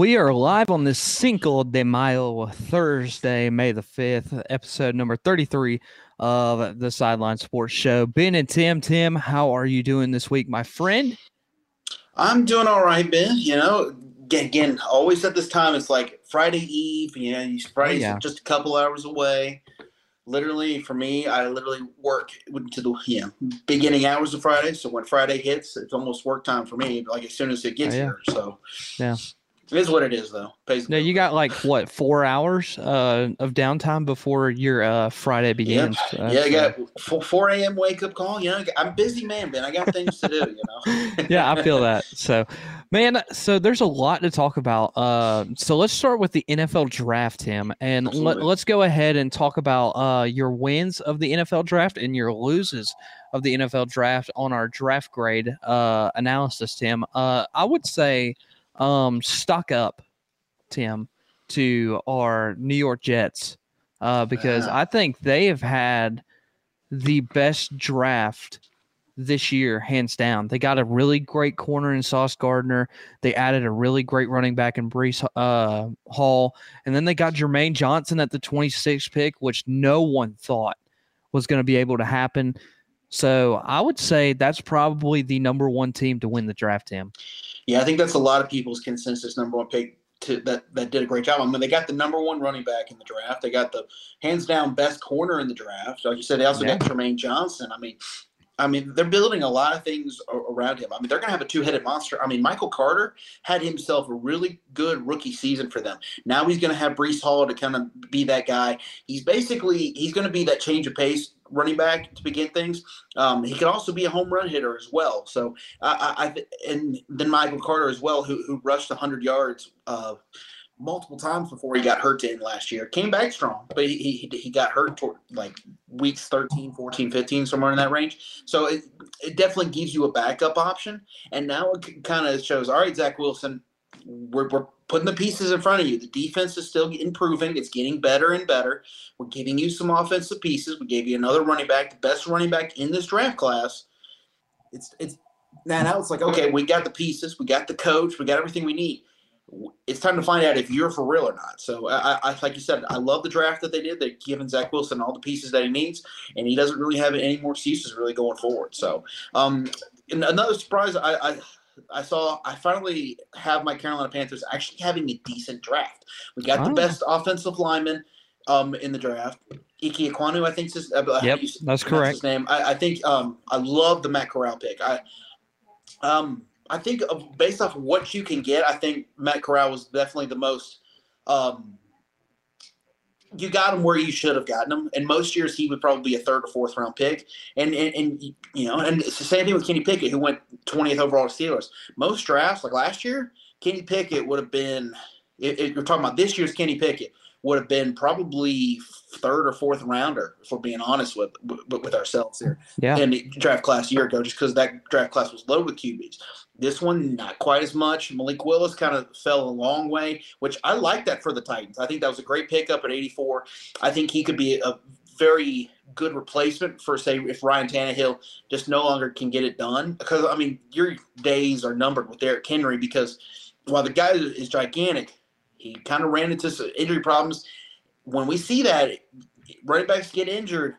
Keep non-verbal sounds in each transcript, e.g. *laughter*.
We are live on this Cinco de Mayo Thursday, May the 5th, episode number 33 of the Sideline Sports Show. Ben and Tim, Tim, how are you doing this week, my friend? I'm doing all right, Ben. You know, again, always at this time, it's like Friday Eve, you know, Friday's yeah. just a couple hours away. Literally, for me, I literally work to the you know, beginning hours of Friday. So when Friday hits, it's almost work time for me, like as soon as it gets oh, yeah. here. So, yeah. It is what it is, though. Pays no, you got like what four hours uh, of downtime before your uh, Friday begins. Yep. Uh, yeah, I got four, 4 a.m. wake up call. You know, I'm busy man, Ben. I got things to do. You know. *laughs* yeah, I feel that. So, man, so there's a lot to talk about. Uh, so let's start with the NFL draft, Tim, and let, us go ahead and talk about uh, your wins of the NFL draft and your loses of the NFL draft on our draft grade uh, analysis, Tim. Uh, I would say um, stock up, Tim, to our New York Jets uh, because I think they have had the best draft this year, hands down. They got a really great corner in Sauce Gardner. They added a really great running back in Breece uh, Hall. And then they got Jermaine Johnson at the 26th pick, which no one thought was going to be able to happen. So I would say that's probably the number one team to win the draft, Tim. Yeah, I think that's a lot of people's consensus number one pick to, that that did a great job. I mean, they got the number one running back in the draft. They got the hands down best corner in the draft. Like you said, they also yeah. got Jermaine Johnson. I mean, I mean, they're building a lot of things around him. I mean, they're going to have a two-headed monster. I mean, Michael Carter had himself a really good rookie season for them. Now he's going to have Breece Hall to kind of be that guy. He's basically he's going to be that change of pace running back to begin things. Um, he could also be a home run hitter as well. So I, I and then Michael Carter as well, who, who rushed 100 yards. Uh, multiple times before he got hurt in last year. Came back strong, but he, he, he got hurt toward like weeks 13, 14, 15, somewhere in that range. So it, it definitely gives you a backup option. And now it kind of shows, all right, Zach Wilson, we're, we're putting the pieces in front of you. The defense is still improving. It's getting better and better. We're giving you some offensive pieces. We gave you another running back, the best running back in this draft class. It's, it's, now it's like, okay, we got the pieces, we got the coach, we got everything we need it's time to find out if you're for real or not. So, I, I, like you said, I love the draft that they did. They've given Zach Wilson all the pieces that he needs, and he doesn't really have any more excuses really going forward. So, um, another surprise I, I, I saw, I finally have my Carolina Panthers actually having a decent draft. We got oh. the best offensive lineman um, in the draft. Ike Ekwonu, I think is uh, yep, that's correct. His name. I, I think um, I love the Matt Corral pick. I um I think based off of what you can get, I think Matt Corral was definitely the most. Um, you got him where you should have gotten him. And most years he would probably be a third or fourth round pick. And and, and you know, and it's the same thing with Kenny Pickett, who went 20th overall to Steelers. Most drafts, like last year, Kenny Pickett would have been. If, you're talking about this year's Kenny Pickett, would have been probably third or fourth rounder, if we're being honest with with, with ourselves here. Yeah. In the draft class a year ago, just because that draft class was loaded with QBs. This one, not quite as much. Malik Willis kind of fell a long way, which I like that for the Titans. I think that was a great pickup at 84. I think he could be a very good replacement for, say, if Ryan Tannehill just no longer can get it done. Because, I mean, your days are numbered with Derrick Henry because while the guy is gigantic, he kind of ran into some injury problems. When we see that running backs get injured,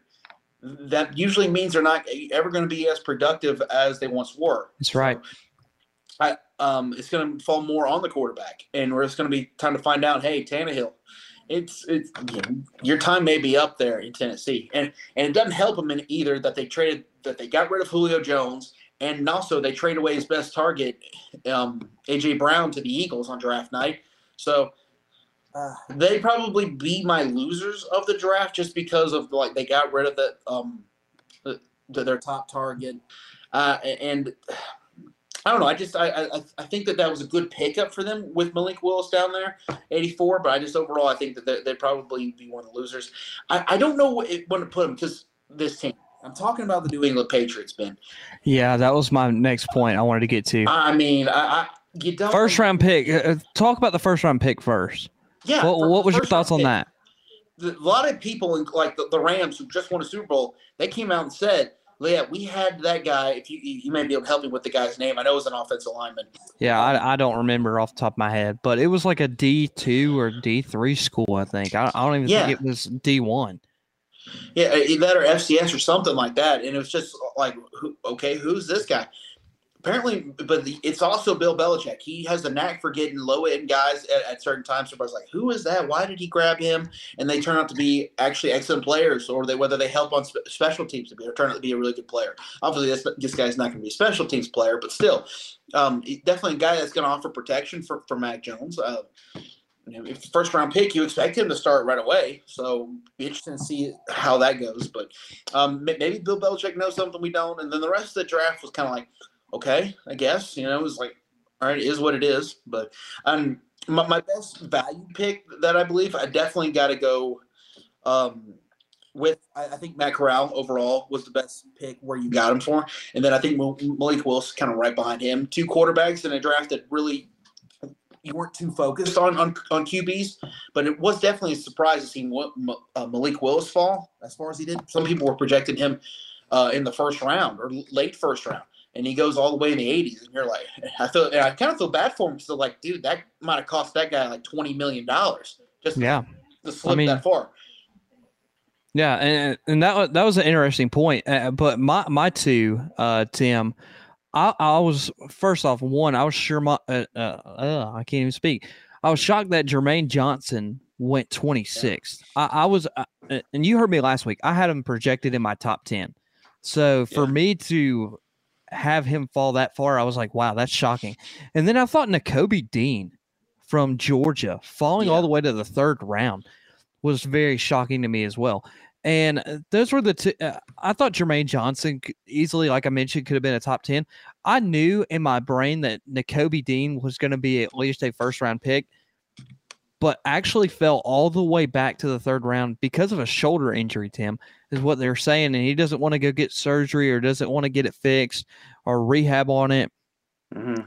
that usually means they're not ever going to be as productive as they once were. That's right. So I, um, it's going to fall more on the quarterback, and we're just going to be time to find out. Hey, Tannehill, it's it's you know, your time may be up there in Tennessee, and and it doesn't help them in either that they traded that they got rid of Julio Jones, and also they trade away his best target, um, AJ Brown, to the Eagles on draft night. So uh, they probably be my losers of the draft just because of like they got rid of that um the, the, their top target, uh, and I don't know. I just I, I I think that that was a good pickup for them with Malik Willis down there, 84. But I just overall I think that they, would probably be one of the losers. I, I don't know what, when to put them because this team. I'm talking about the New England Patriots, Ben. Yeah, that was my next point I wanted to get to. I mean, I, I you don't first round pick. Uh, uh, talk about the first round pick first. Yeah. What, what was your thoughts on pick. that? a lot of people, like the, the Rams, who just won a Super Bowl, they came out and said yeah, we had that guy. If you you may be able to help me with the guy's name, I know it was an offensive lineman. Yeah, I, I don't remember off the top of my head, but it was like a D two or D three school. I think I, I don't even Yeah. think it was D one. Yeah, either that or FCS or something like that. And it was just like, okay, who's this guy? Apparently, but the, it's also Bill Belichick. He has a knack for getting low end guys at, at certain times. Everybody's like, who is that? Why did he grab him? And they turn out to be actually excellent players, or they whether they help on spe- special teams, to or turn out to be a really good player. Obviously, this, this guy's not going to be a special teams player, but still, um, definitely a guy that's going to offer protection for, for Mac Jones. Uh, first round pick, you expect him to start right away. So be interesting to see how that goes. But um, maybe Bill Belichick knows something we don't. And then the rest of the draft was kind of like, okay, I guess. You know, it was like, all right, it is what it is. But um, my, my best value pick that I believe, I definitely got to go um, with. I, I think Matt Corral overall was the best pick where you got him for. And then I think Malik Willis kind of right behind him. Two quarterbacks in a draft that really you weren't too focused on, on on QBs, but it was definitely a surprise to see what uh, Malik Willis fall as far as he did. Some people were projecting him uh, in the first round or late first round, and he goes all the way in the 80s. And you're like, I feel, and I kind of feel bad for him. So like, dude, that might have cost that guy like twenty million dollars just Yeah, to slip mean- that far. yeah, and and that that was an interesting point. Uh, but my my two, uh, Tim, I I was first off one. I was sure my uh, uh, uh, I can't even speak. I was shocked that Jermaine Johnson went 26th. I, I was, uh, and you heard me last week. I had him projected in my top 10. So for Yeah. me to have him fall that far, I was like, wow, that's shocking. And then I thought Nakobe Dean from Georgia falling all the way to the third round was very shocking to me as well. And uh, those were the two. Uh, I thought Jermaine Johnson easily, like I mentioned, could have been a top 10. I knew in my brain that Nakobe Dean was going to be at least a first round pick, but actually fell all the way back to the third round because of a shoulder injury, Tim, is what they're saying. And he doesn't want to go get surgery or doesn't want to get it fixed or rehab on it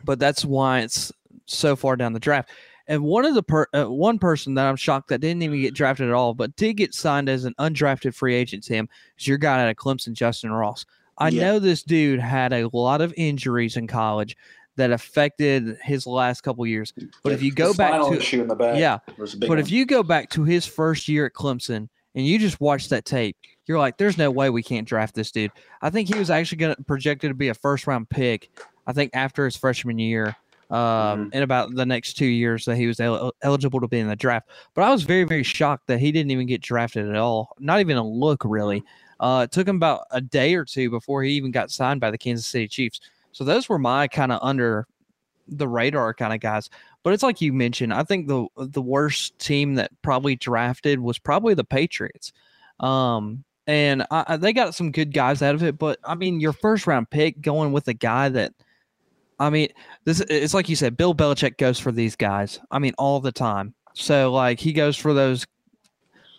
but that's why it's so far down the draft. And one of the per, uh, one person that I'm shocked that didn't even get drafted at all, but did get signed as an undrafted free agent, Sam, is your guy out of Clemson, Justyn Ross. I Yeah. know this dude had a lot of injuries in college that affected his last couple years. But if you go back to issue in the back, yeah, was a big but one. if you go back to his first year at Clemson and you just watch that tape, you're like, there's no way we can't draft this dude. I think he was actually going to projected to be a first round pick. I think after his freshman year, um, in about the next two years that he was el- eligible to be in the draft. But I was very, very shocked that he didn't even get drafted at all. Not even a look, really. Uh, it took him about a day or two before he even got signed by the Kansas City Chiefs. So those were my kind of under the radar kind of guys. But it's like you mentioned. I think the the worst team that probably drafted was probably the Patriots. Um, and I, they got some good guys out of it. But I mean, your first round pick going with a guy that, I mean, this it's like you said. Bill Belichick goes for these guys. I mean, all the time. So like he goes for those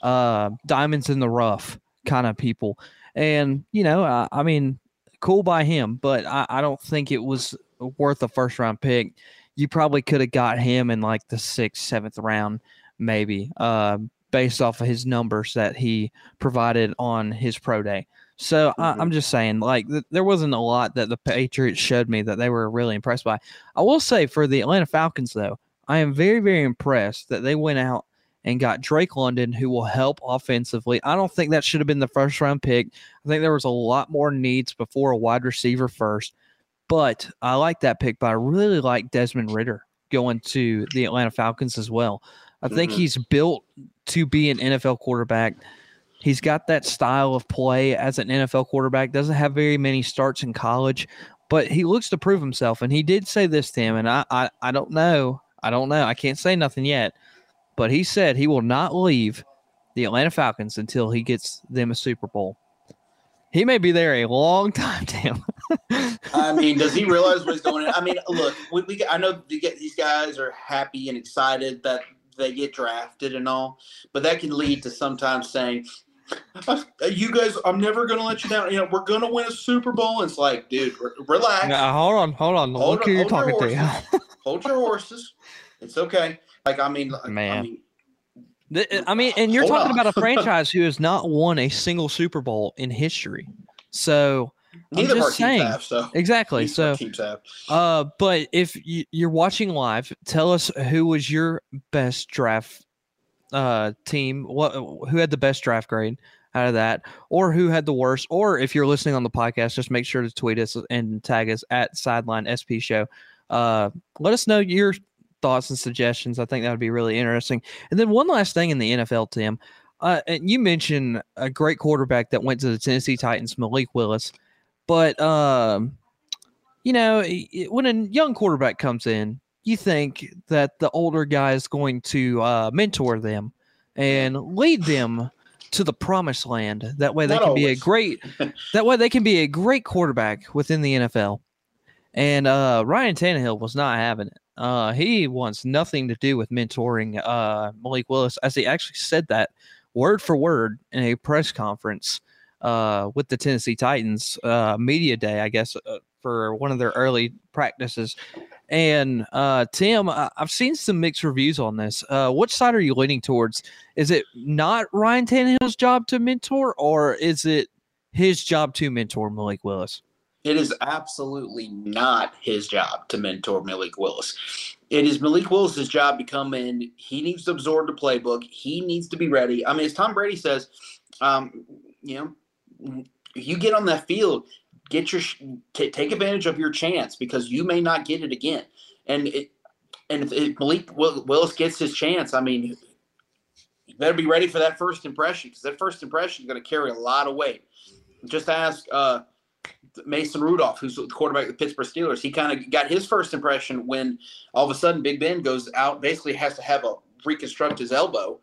uh diamonds in the rough kind of people. And you know, I, I mean, cool by him, but I, I don't think it was worth a first round pick. You probably could have got him in like the sixth, seventh round, maybe, uh, based off of his numbers that he provided on his pro day. So I, mm-hmm. I'm just saying, like, th- there wasn't a lot that the Patriots showed me that they were really impressed by. I will say for the Atlanta Falcons, though, I am very, very impressed that they went out and got Drake London, who will help offensively. I don't think that should have been the first round pick. I think there was a lot more needs before a wide receiver first. But I like that pick, but I really like Desmond Ridder going to the Atlanta Falcons as well. I think Mhm. he's built to be an NFL quarterback. He's got that style of play as an NFL quarterback. Doesn't have very many starts in college, but he looks to prove himself. And he did say this, Tim, and I, I, I don't know. I don't know. I can't say nothing yet. But he said he will not leave the Atlanta Falcons until he gets them a Super Bowl. He may be there a long time, *laughs* Tim. I mean, does he realize what he's going in? I mean, look, we, we I know these guys are happy and excited that they get drafted and all, but that can lead to sometimes saying, "Uh, "You guys, I'm never going to let you down. You know, we're going to win a Super Bowl." And it's like, dude, re- relax, Now, hold on, hold on. Hold Look on, who you're hold your talking to. horses. *laughs* hold your horses. It's okay. Like, I mean, like, I Man. mean, I mean, and you're talking on. about a *laughs* franchise who has not won a single Super Bowl in history. So Neither of our just teams saying. so *laughs* exactly. neither of our So, uh, but if you, you're watching live, tell us who was your best draft uh team. What who had the best draft grade out of that, or who had the worst? Or if you're listening on the podcast, just make sure to tweet us and tag us at Sideline SP Show. Uh, let us know your thoughts and suggestions. I think that would be really interesting. And then one last thing in the NFL, Tim. Uh, and you mentioned a great quarterback that went to the Tennessee Titans, Malik Willis. But um, you know, when a young quarterback comes in, you think that the older guy is going to uh, mentor them and lead them to the promised land. That way, they Not can be a great. *laughs* that way, they can be a great quarterback within the NFL. And uh, Ryan Tannehill was not having it. Uh, he wants nothing to do with mentoring uh, Malik Willis, as he actually said that word for word in a press conference uh, with the Tennessee Titans uh, media day, I guess, uh, for one of their early practices. And uh, Tim, I- I've seen some mixed reviews on this. Uh, which side are you leaning towards? Is it not Ryan Tannehill's job to mentor, or is it his job to mentor Malik Willis? It is absolutely not his job to mentor Malik Willis. It is Malik Willis's job to come in. He needs to absorb the playbook. He needs to be ready. I mean, as Tom Brady says, um, you know, you get on that field, get your take advantage of your chance because you may not get it again. And it, and if, if Malik Willis gets his chance, I mean, you better be ready for that first impression because that first impression is going to carry a lot of weight. Just ask. Uh, Mason Rudolph, who's the quarterback of the Pittsburgh Steelers, he kind of got his first impression when all of a sudden Big Ben goes out, basically has to have a reconstruct his elbow.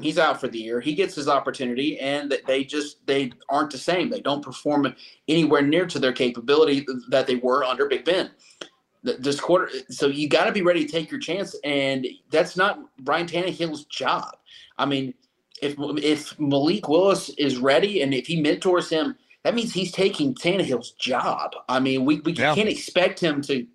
He's out for the year. He gets his opportunity, and that they just they aren't the same. They don't perform anywhere near to their capability that they were under Big Ben. This quarter, so you got to be ready to take your chance, and that's not Ryan Tannehill's job. I mean, if if Malik Willis is ready, and if he mentors him that means he's taking Tannehill's job. I mean, we, we Yeah. can't expect him to.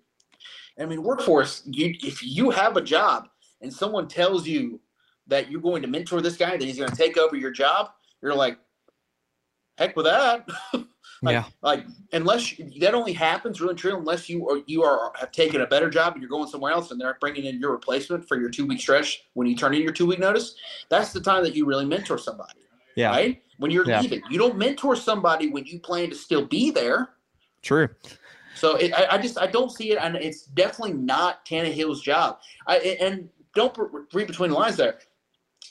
I mean, workforce. You, if you have a job and someone tells you that you're going to mentor this guy, that he's going to take over your job, you're like, heck with that. *laughs* like, Yeah. Like unless you, that only happens really truly unless you are you are have taken a better job and you're going somewhere else and they're bringing in your replacement for your two week stretch when you turn in your two week notice. That's the time that you really mentor somebody Yeah, right? When you're Yeah. leaving, you don't mentor somebody when you plan to still be there. true. So it, I, I just I don't see it, and it's definitely not Tannehill's job. I and don't read between the lines there.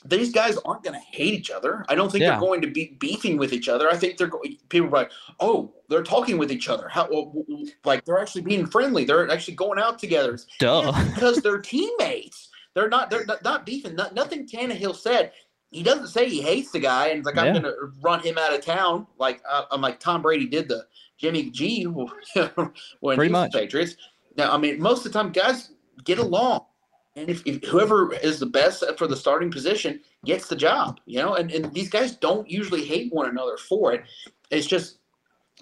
These guys aren't going to hate each other. I don't think Yeah. they're going to be beefing with each other. I think they're go- people are like, oh, they're talking with each other. How like they're actually being friendly. They're actually going out together. Duh. because they're teammates. They're not. They're not, not beefing. Not, nothing Tannehill said. He doesn't say he hates the guy and it's like Yeah. I'm going to run him out of town. Like uh, I'm like Tom Brady did the Jimmy G *laughs* when Pretty he was the much. Patriots. Now, I mean, most of the time, guys get along, and if, if whoever is the best for the starting position gets the job, you know, and, and these guys don't usually hate one another for it. It's just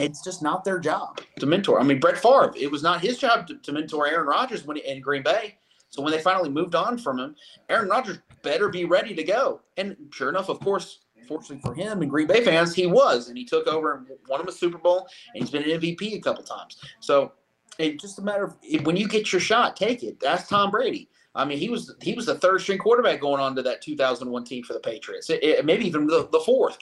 it's just not their job to mentor. I mean, Brett Favre, it was not his job to, to mentor Aaron Rodgers when he, in Green Bay. So when they finally moved on from him, Aaron Rodgers better be ready to go. And sure enough, of course, fortunately for him and Green Bay fans, he was, and he took over and won him a Super Bowl, and he's been an MVP a couple times. So it's just a matter of when you get your shot, take it. That's Tom Brady. I mean, he was he was the third string quarterback going on to that 2001 team for the Patriots, it, it- maybe even the, the fourth.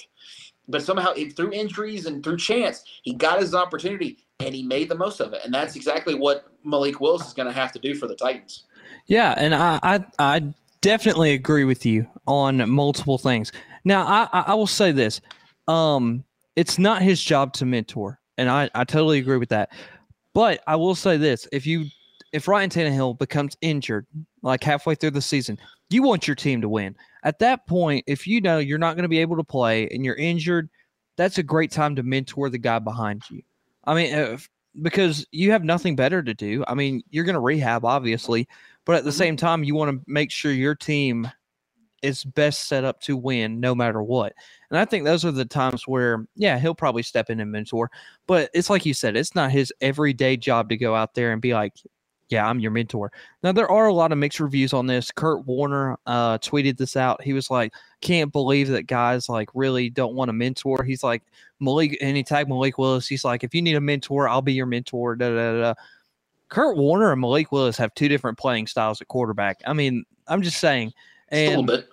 But somehow, it, through injuries and through chance, he got his opportunity and he made the most of it. And that's exactly what Malik Willis is going to have to do for the Titans. Yeah, and I, I I definitely agree with you on multiple things. Now, I I will say this: um, it's not his job to mentor, and I I totally agree with that. But I will say this: if you if Ryan Tannehill becomes injured like halfway through the season, you want your team to win. At that point, if you know you're not going to be able to play and you're injured, that's a great time to mentor the guy behind you. I mean, if, because you have nothing better to do. I mean, you're going to rehab, obviously, but at the Mhm. same time, you want to make sure your team is best set up to win no matter what. And I think those are the times where, yeah, he'll probably step in and mentor. But it's like you said, it's not his everyday job to go out there and be like, yeah, I'm your mentor. Now there are a lot of mixed reviews on this. Kurt Warner uh, tweeted this out. He was like, "Can't believe that guys like really don't want a mentor." He's like Malik, and he tagged Malik Willis. He's like, "If you need a mentor, I'll be your mentor." Da da da. Kurt Warner and Malik Willis have two different playing styles at quarterback. I mean, I'm just saying, and Just a little bit.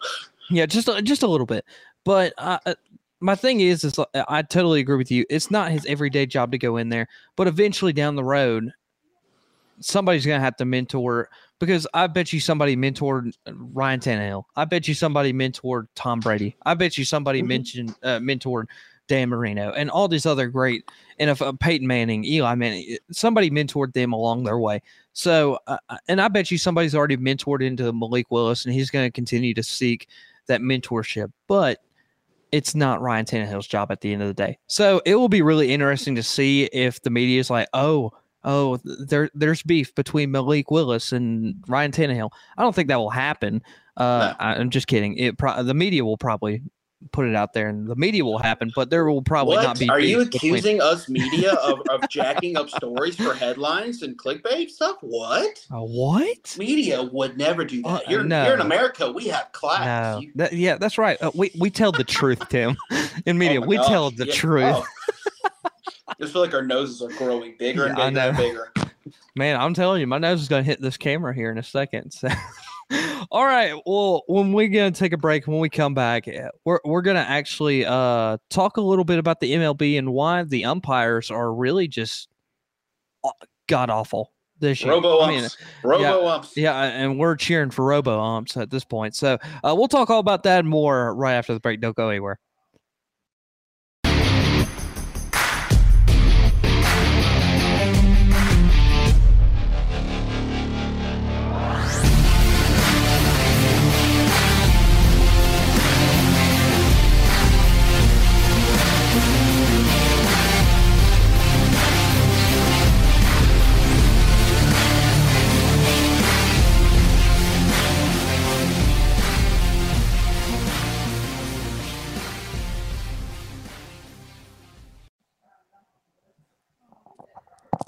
yeah, just a- just a little bit. But uh, uh, my thing is, is I totally agree with you. It's not his everyday job to go in there, but eventually down the road, somebody's gonna have to mentor. Because I bet you somebody mentored Ryan Tannehill. I bet you somebody mentored Tom Brady. I bet you somebody Mhm. mentioned uh, mentored Dan Marino and all these other great NFL Peyton Manning, Eli Manning. Somebody mentored them along their way. So, uh, uh, and I bet you somebody's already mentored into Malik Willis, and he's going to continue to seek that mentorship. But it's not Ryan Tannehill's job at the end of the day. So it will be really interesting to see if the media is like, oh, oh, th- there, there's beef between Malik Willis and Ryan Tannehill. I don't think that will happen. Uh, No. I, I'm just kidding. It pro- the media will probably put it out there, and the media will happen, but there will probably What? not be. Are you beef between- accusing us media of, of jacking up stories for headlines and clickbait stuff? What? Uh, what? Media would never do that. Uh, you're, no. you're in America. We have class. No, You- that, yeah, that's right. Uh, we we tell the truth, Tim. *laughs* In Oh media, my we gosh, tell the yeah. truth. Oh. I just feel like our noses are growing bigger and Yeah, I bigger and *laughs* bigger. Man, I'm telling you, my nose is gonna hit this camera here in a second. So. *laughs* All right. Well, when we gonna take a break, when we come back, eh, we're we're gonna actually uh talk a little bit about the MLB and why the umpires are really just god awful this year. Robo I mean, umps. Robo umps. yeah, and we're cheering for robo umps at this point. So uh, we'll talk all about that more right after the break. Don't go anywhere.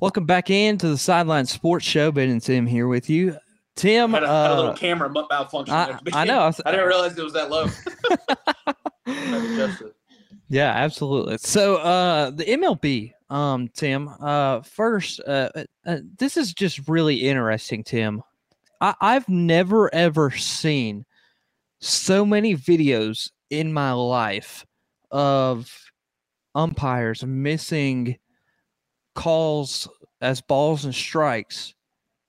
Welcome back in to the Sideline Sports Show. Ben and Tim here with you. Tim, Had a, had a little uh, camera malfunction. I, *laughs* I know. I was- I didn't realize it was that low. *laughs* Yeah, absolutely. So uh the MLB, um, Tim, uh first, uh, uh, uh this is just really interesting, Tim. I, I've never ever seen so many videos in my life of umpires missing calls as balls and strikes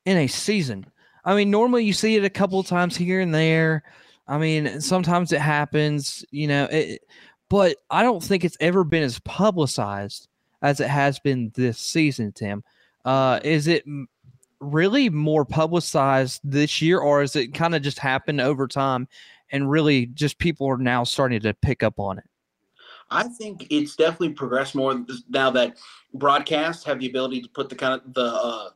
in a season. I mean, normally you see it a couple times here and there. I mean, sometimes it happens, you know, it, but I don't think it's ever been as publicized as it has been this season, Tim. Uh, is it really more publicized this year, or is it kind of just happened over time and really just people are now starting to pick up on it? I think it's definitely progressed more now that broadcasts have the ability to put the kind of the uh,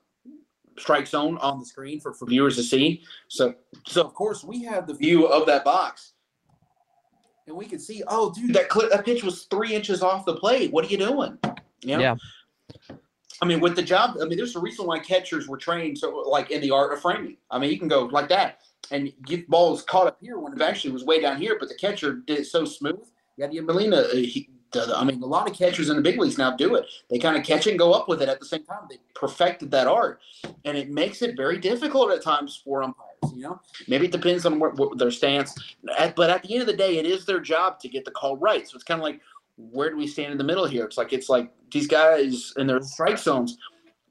strike zone on the screen for, for viewers to see. So, so of course we have the view of that box, and we can see, oh, dude, that clip, that pitch was three inches off the plate. What are you doing? You know? Yeah. I mean, with the job, I mean, there's a reason why catchers were trained so, like in the art of framing. I mean, you can go like that and get balls caught up here when it actually was way down here, but the catcher did it so smooth. Yadier Molina, uh, he, I mean, a lot of catchers in the big leagues now do it. They kind of catch and go up with it at the same time. They perfected that art, and it makes it very difficult at times for umpires. You know, maybe it depends on what, what their stance, but at the end of the day, it is their job to get the call right. So it's kind of like, where do we stand in the middle here? It's like it's like these guys in their strike zones.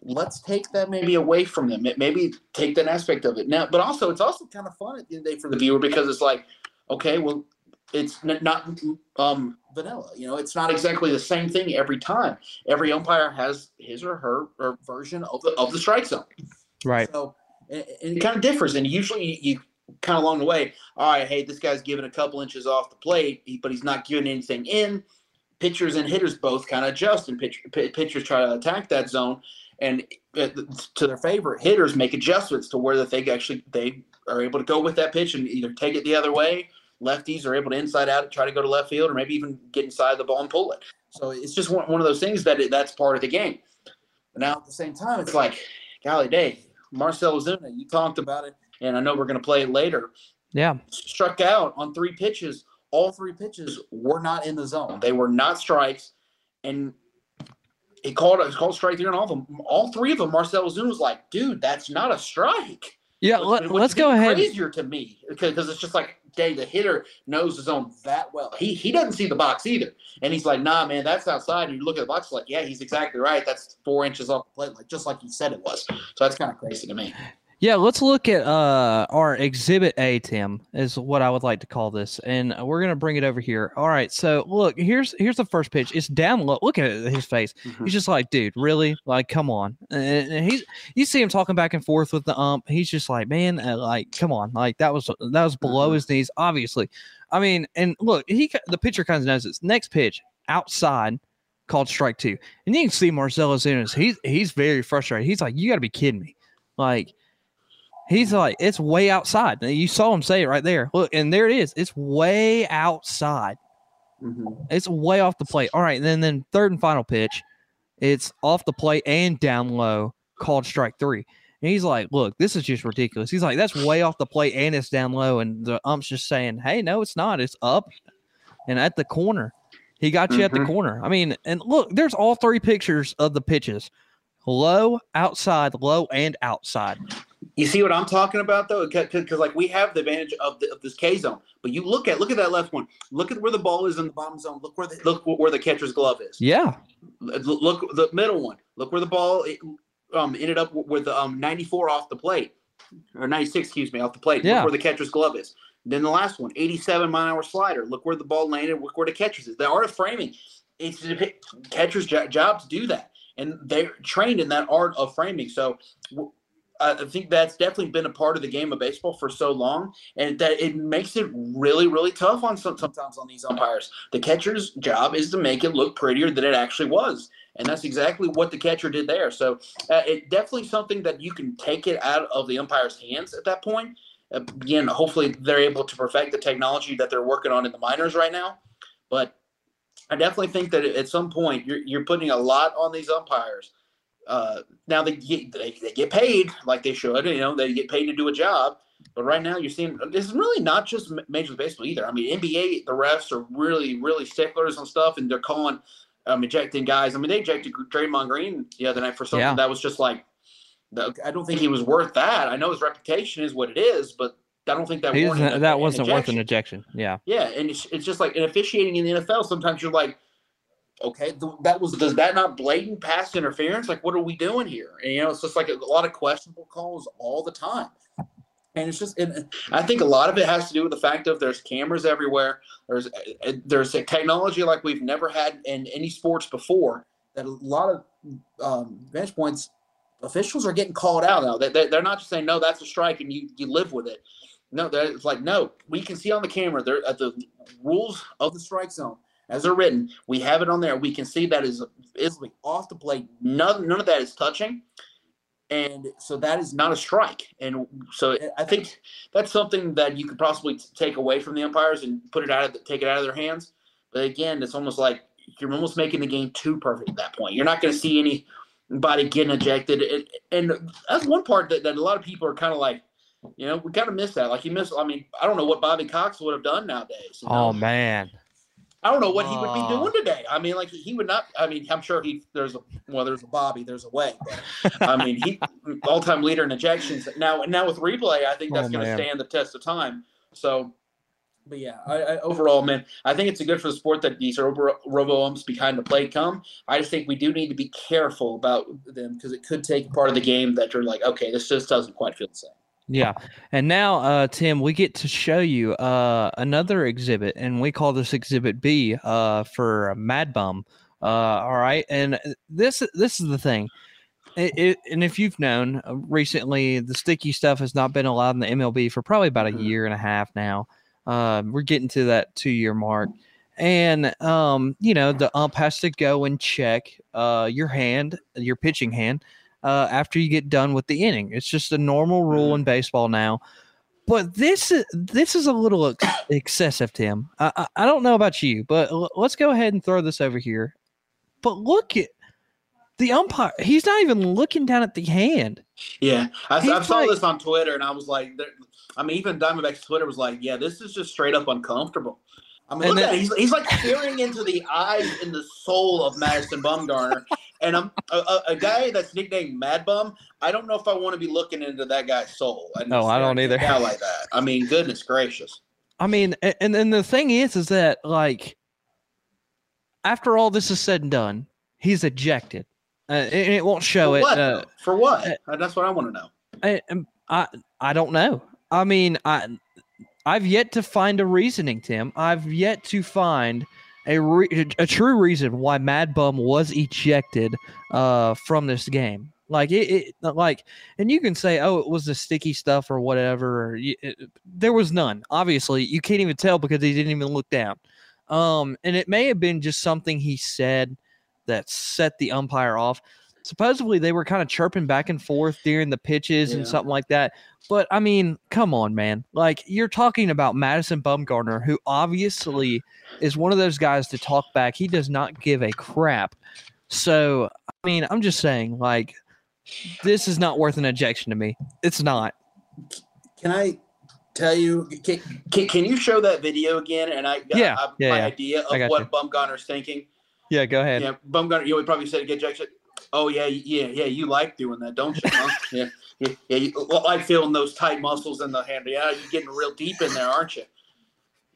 Let's take that maybe away from them. Maybe take that aspect of it now. But also, it's also kind of fun at the end of the day for the viewer because it's like, okay, well, it's n- not um, vanilla. You know, it's not exactly the same thing every time. Every umpire has his or her or version of the of the strike zone. Right. So and, and it kind of differs. And usually you, you kind of along the way, all right, hey, this guy's giving a couple inches off the plate, but he's not giving anything in. Pitchers and hitters both kind of adjust, and pitch, pitchers try to attack that zone. And uh, to their favor, hitters make adjustments to where that they actually they are able to go with that pitch and either take it the other way. Lefties are able to inside out and try to go to left field, or maybe even get inside the ball and pull it. So it's just one, one of those things that it, that's part of the game. But now at the same time, it's like, golly day, Marcell Ozuna, you talked about it, and I know we're going to play it later. Yeah. Struck out on three pitches. All three pitches were not in the zone. They were not strikes. And he called it called strike three on all of them. All three of them, Marcell Ozuna was like, dude, that's not a strike. Yeah, let, us is go ahead. Crazier to me because it's just like, dang, the hitter knows his zone that well. He he doesn't see the box either, and he's like, nah, man, that's outside. And you look at the box, like, yeah, he's exactly right. That's four inches off the plate, like just like he said it was. So that's kind of crazy to me. Yeah, let's look at uh, our exhibit A, Tim, is what I would like to call this. And we're gonna bring it over here. All right, so look, here's here's the first pitch. It's down low. Look at his face. He's just like, dude, really? Like, come on. And and he's you see him talking back and forth with the ump. He's just like, man, uh, like, come on. Like that was that was below Mhm. his knees, obviously. I mean, and look, he the pitcher kind of knows this. Next pitch, outside, called strike two. And you can see Marcell Ozuna's. He's he's very frustrated. He's like, you got to be kidding me. Like, he's like, it's way outside. And You saw him say it right there. Look, and there it is. It's way outside. Mhm. It's way off the plate. All right, and then then third and final pitch, it's off the plate and down low, called strike three. And he's like, "Look, this is just ridiculous." He's like, "That's way off the plate and it's down low." And the ump's just saying, "Hey, no, it's not. It's up and at the corner. He got you at the Mhm. corner. I mean, and look, there's all three pictures of the pitches: low, outside, low, and outside. You see what I'm talking about though, because like we have the advantage of, the, of this K zone, but you look at look at that left one. Look at where the ball is in the bottom zone. Look where the look where the catcher's glove is. Yeah, Look, the middle one. Look where the ball it, um ended up with um 94 off the plate or 96, excuse me, off the plate. Yeah. Look where the catcher's glove is. Then the last one, 87 mile an hour slider. Look where the ball landed. Look where the catcher's is. The art of framing. It's the catcher's jo- job to do that, and they're trained in that art of framing. So. I I think that's definitely been a part of the game of baseball for so long, and that it makes it really, really tough on some, sometimes on these umpires. The catcher's job is to make it look prettier than it actually was, and that's exactly what the catcher did there. So uh, it definitely something that you can take it out of the umpire's hands at that point. Again, hopefully they're able to perfect the technology that they're working on in the minors right now. But I definitely think that at some point you're, you're putting a lot on these umpires. Uh, now they get they, they get paid like they should, you know, they get paid to do a job. But right now you're seeing this is really not just Major League Baseball either. I mean, NBA the refs are really really sticklers on stuff, and they're calling um, ejecting guys. I mean, they ejected Draymond Green the other night for something Yeah. that was just like I don't think he was worth that. I know his reputation is what it is, but I don't think that He warranted doesn't- an- that wasn't worth an ejection. ejection. Yeah, Yeah, and it's, it's just like in officiating in the NFL. Sometimes you're like, okay, th- that was does that not blatant pass interference? Like, what are we doing here? And you know, it's just like a, lot of questionable calls all the time. And it's just, and I think a lot of it has to do with the fact of there's cameras everywhere. There's uh, there's a technology like we've never had in any sports before. That a lot of um, bench points officials are getting called out now. They, they, they're not just saying no, that's a strike, and you you live with it. No, it's like no, we can see on the camera there at the rules of the strike zone as they're written. We have it on there. We can see that is is off the plate. None none of that is touching, and so that is not a strike. And so I think that's something that you could possibly take away from the umpires and put it out of take it out of their hands. But again, it's almost like you're almost making the game too perfect at that point. You're not going to see anybody getting ejected, and, and that's one part that, that a lot of people are kind of like. You know, we kind of miss that. Like, you miss. I mean, I don't know what Bobby Cox would have done nowadays. you know? Oh man. I don't know what he would be doing today. I mean, like he would not. I mean, I'm sure he there's a well, there's a Bobby, there's a way. But I *laughs* mean, he all time leader in ejections. Now, now with replay, I think that's Oh, going to stand the test of time. So, but yeah, I, I, overall, man, I think it's a good for the sport that these robo, robo umps behind the plate come. I just think we do need to be careful about them because it could take part of the game that you're like, okay, this just doesn't quite feel the same. Yeah. And now, uh, Tim, we get to show you uh, another exhibit, and we call this Exhibit B uh, for Mad Bum. Uh, all right. And this this is the thing. It, it, and if you've known uh, recently, the sticky stuff has not been allowed in the MLB for probably about a Mhm. year and a half now. Uh, we're getting to that two year mark. And, um, you know, the ump has to go and check uh, your hand, your pitching hand, uh, after you get done with the inning. It's just a normal rule in baseball now. But this is this is a little ex- excessive, Tim. I, I I don't know about you, but l- let's go ahead and throw this over here. But look at the umpire, he's not even looking down at the hand. Yeah, I, I saw like- this on Twitter, and I was like, there- I mean, even Diamondback's Twitter was like, yeah, this is just straight up uncomfortable. I mean, look then- at. He's, he's like staring into the eyes and the soul of Madison Bumgarner. *laughs* And I'm a, a, a guy that's nicknamed Mad Bum. I don't know if I want to be looking into that guy's soul. And No, I don't either. guy like that. I mean, goodness gracious. I mean, and then the thing is, is that like after all this is said and done, he's ejected, uh, and it won't show For it. what? Uh. For what? that's what I want to know. I, um, I I don't know. I mean, I I've yet to find a reasoning, Tim. I've yet to find a re- a true reason why Mad Bum was ejected uh from this game. Like it, it like, and you can say, oh, it was the sticky stuff or whatever. Or it, there was none. Obviously, you can't even tell because he didn't even look down. Um, and it may have been just something he said that set the umpire off supposedly they were kind of chirping back and forth during the pitches and something like that. But I mean, come on, man. Like you're talking about Madison Bumgarner, who obviously is one of those guys to talk back. He does not give a crap. So I mean, I'm just saying, like, this is not worth an ejection to me. It's not. Can I tell you? Can, can, can you show that video again? And I got Yeah, I- yeah, my yeah. idea of what Bumgarner's thinking. Yeah, go ahead. Yeah, Bumgarner, you would probably say get ejection. Oh yeah, yeah, yeah. You like doing that, don't you? Huh? *laughs* yeah, yeah, yeah. You like feeling those tight muscles in the hand. Yeah, you're getting real deep in there, aren't you?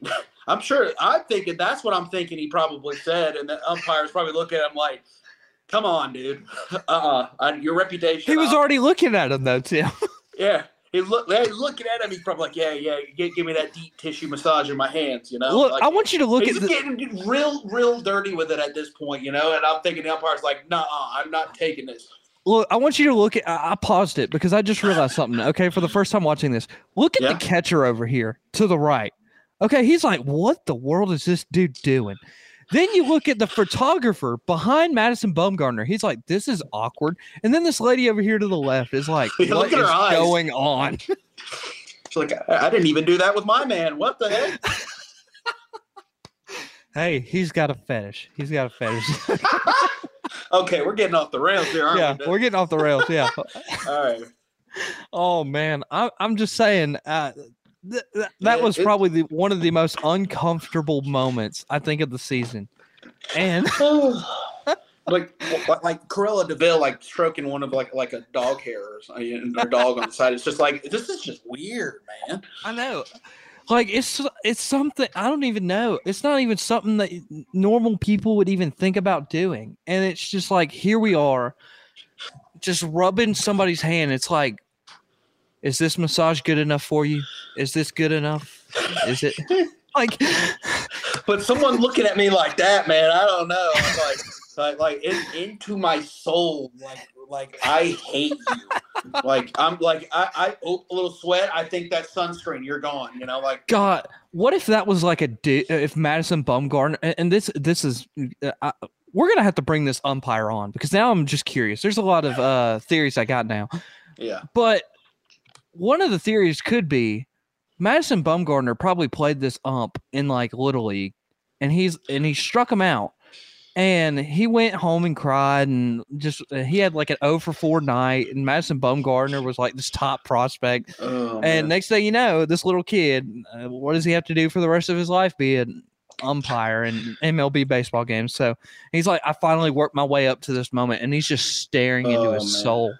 *laughs* I'm sure. I'm thinking that's what I'm thinking. He probably said, and the umpires probably look at him like, "Come on, dude. *laughs* Uh, uh your reputation." He was uh, already looking at him though, Tim. Yeah. He look, he's looking at him. He's probably like, "Yeah, yeah. Give, give me that deep tissue massage in my hands." You know. Look, Like, I want you to look he's at He's getting real, real dirty with it at this point, you know. And I'm thinking the umpire's like, "Nah, I'm not taking this." Look, I want you to look at. I, I paused it because I just realized something. Okay, for the first time watching this, look at Yeah. the catcher over here to the right. Okay, he's like, "What the world is this dude doing?" Then you look at the photographer behind Madison Bumgarner. He's like, "This is awkward." And then this lady over here to the left is like, *laughs* Yeah, "What look at her eyes. going on?" She's like, I, I didn't even do that with my man. What the heck? *laughs* hey, he's got a fetish. He's got a fetish. *laughs* okay, we're getting off the rails here, aren't yeah, we? we're getting off the rails. Yeah. All right. Oh man, I, I'm just saying. Uh, th- th- that Yeah, was it- probably the, one of the most uncomfortable moments I think of the season. And *sighs* like, like, like Cruella de Vil, like stroking one of like like a dog hair or something, or dog on the side. It's just like this is just weird, man. I know, like it's it's something I don't even know. It's not even something that normal people would even think about doing. And it's just like here we are, just rubbing somebody's hand. It's like, is this massage good enough for you? Is this good enough? Is it *laughs* like? But someone looking at me like that, man, I don't know. I'm like, like, like in, into my soul, like, like I hate you. Like I'm like I, I a little sweat. I think that sunscreen. You're gone. You know, like God, what if that was like a di- if Madison Bumgarner and, this this is uh, I, we're gonna have to bring this umpire on because now I'm just curious. There's a lot of uh theories I got now, yeah. but one of the theories could be Madison Bumgarner probably played this ump in like little league, and he's and he struck him out. And he went home and cried, and just uh, he had like an 0 for 4 night. And Madison Bumgarner was like this top prospect. Oh, And man. next thing you know, this little kid, uh, what does he have to do for the rest of his life? Be an umpire in MLB baseball games. So he's like, I finally worked my way up to this moment, and he's just staring into Oh, his man. soul.